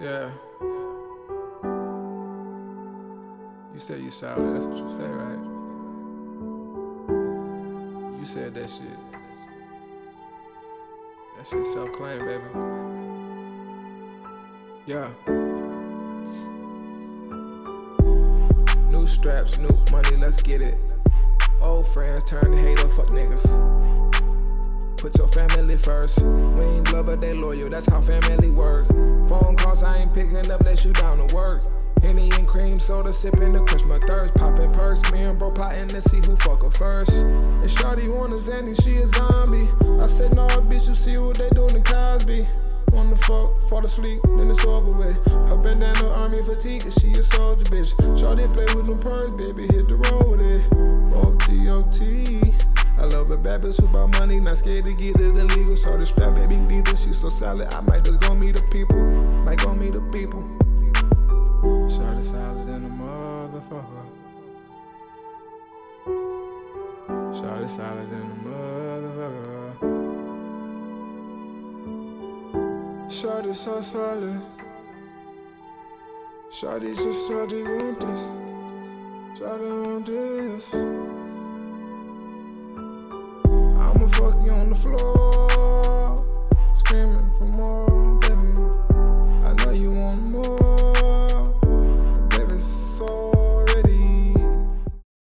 Yeah. You said you solid, that's what you say, right? You said that shit. That shit self claim, baby. Yeah. New straps, new money, let's get it. Old friends turn to hater, fuck niggas. Family first. We ain't blood, but they loyal. That's how family work. Phone calls, I ain't picking up, let you down to work. Henny and cream soda, sipping to quench my thirst. Popping perks, me and bro plotting to see who fuck her first. And Shorty want a Zanny, she a zombie. I said, nah, bitch, you see what they doing to Cosby. Wanna fuck, fall asleep, then it's over with. Her bandana army fatigue, cause she a soldier, bitch. Shorty play with them perks, baby, hit the road with it. OT, OT. I love a bad bitch who about money, not scared to get it illegal. So the strap, baby, neither. She so solid, I might just go meet the people. Might go meet the people. Shorty solid than a motherfucker. Shorty solid than a motherfucker. Shorty so solid. Shorty just shorty want this. Shorty want this. I'ma fuck you on the floor.